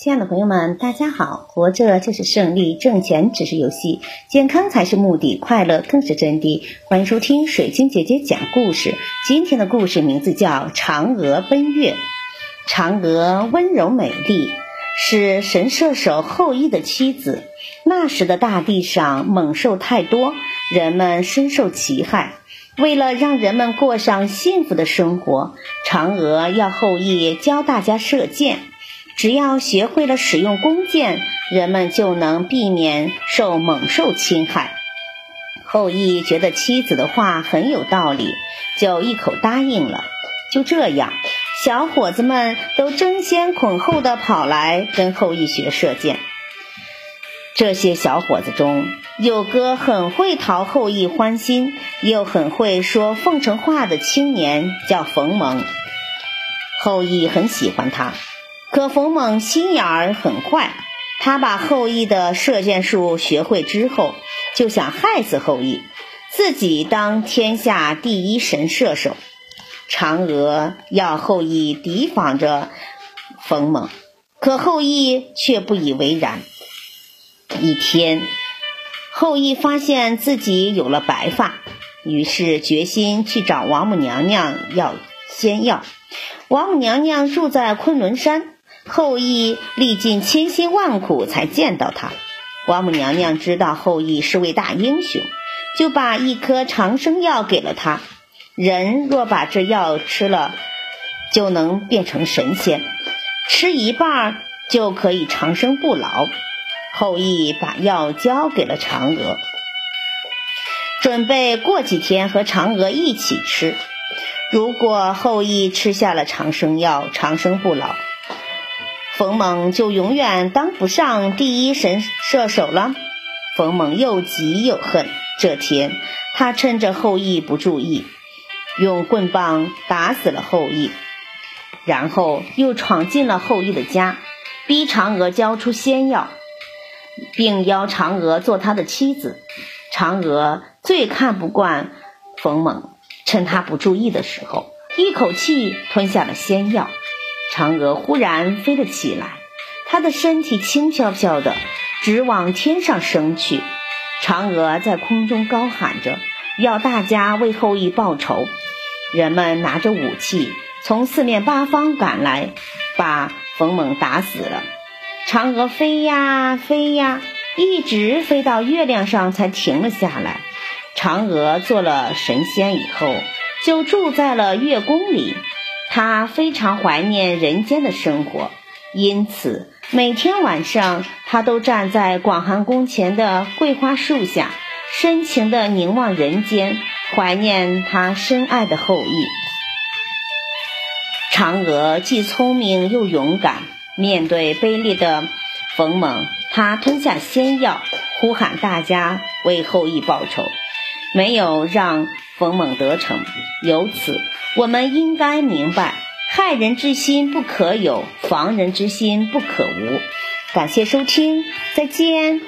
亲爱的朋友们，大家好！活着就是胜利，挣钱只是游戏，健康才是目的，快乐更是真谛。欢迎收听水晶姐姐讲故事。今天的故事名字叫《嫦娥奔月》。嫦娥温柔美丽，是神射手后羿的妻子。那时的大地上猛兽太多，人们深受其害。为了让人们过上幸福的生活，嫦娥要后羿教大家射箭。只要学会了使用弓箭，人们就能避免受猛兽侵害。后羿觉得妻子的话很有道理，就一口答应了。就这样，小伙子们都争先恐后的跑来跟后羿学射箭。这些小伙子中有个很会讨后羿欢心，又很会说奉承话的青年，叫冯蒙。后羿很喜欢他。可冯猛心眼儿很坏，他把后羿的射箭术学会之后，就想害死后羿，自己当天下第一神射手。嫦娥要后羿提防着冯猛，可后羿却不以为然。一天，后羿发现自己有了白发，于是决心去找王母娘娘要仙药。王母娘娘住在昆仑山。后羿历尽千辛万苦才见到他，王母娘娘知道后羿是位大英雄，就把一颗长生药给了他。人若把这药吃了，就能变成神仙，吃一半就可以长生不老。后羿把药交给了嫦娥，准备过几天和嫦娥一起吃。如果后羿吃下了长生药，长生不老。冯猛就永远当不上第一神射手了。冯猛又急又恨。这天，他趁着后羿不注意，用棍棒打死了后羿，然后又闯进了后羿的家，逼嫦娥交出仙药，并邀嫦娥做他的妻子。嫦娥最看不惯冯猛，趁他不注意的时候，一口气吞下了仙药。嫦娥忽然飞了起来，她的身体轻飘飘的，直往天上升去。嫦娥在空中高喊着，要大家为后羿报仇。人们拿着武器从四面八方赶来，把冯猛打死了。嫦娥飞呀飞呀，一直飞到月亮上才停了下来。嫦娥做了神仙以后，就住在了月宫里。他非常怀念人间的生活，因此每天晚上他都站在广寒宫前的桂花树下，深情地凝望人间，怀念他深爱的后羿。嫦娥既聪明又勇敢，面对卑劣的冯猛，她吞下仙药，呼喊大家为后羿报仇，没有让冯猛得逞。由此。我们应该明白，害人之心不可有，防人之心不可无。感谢收听，再见。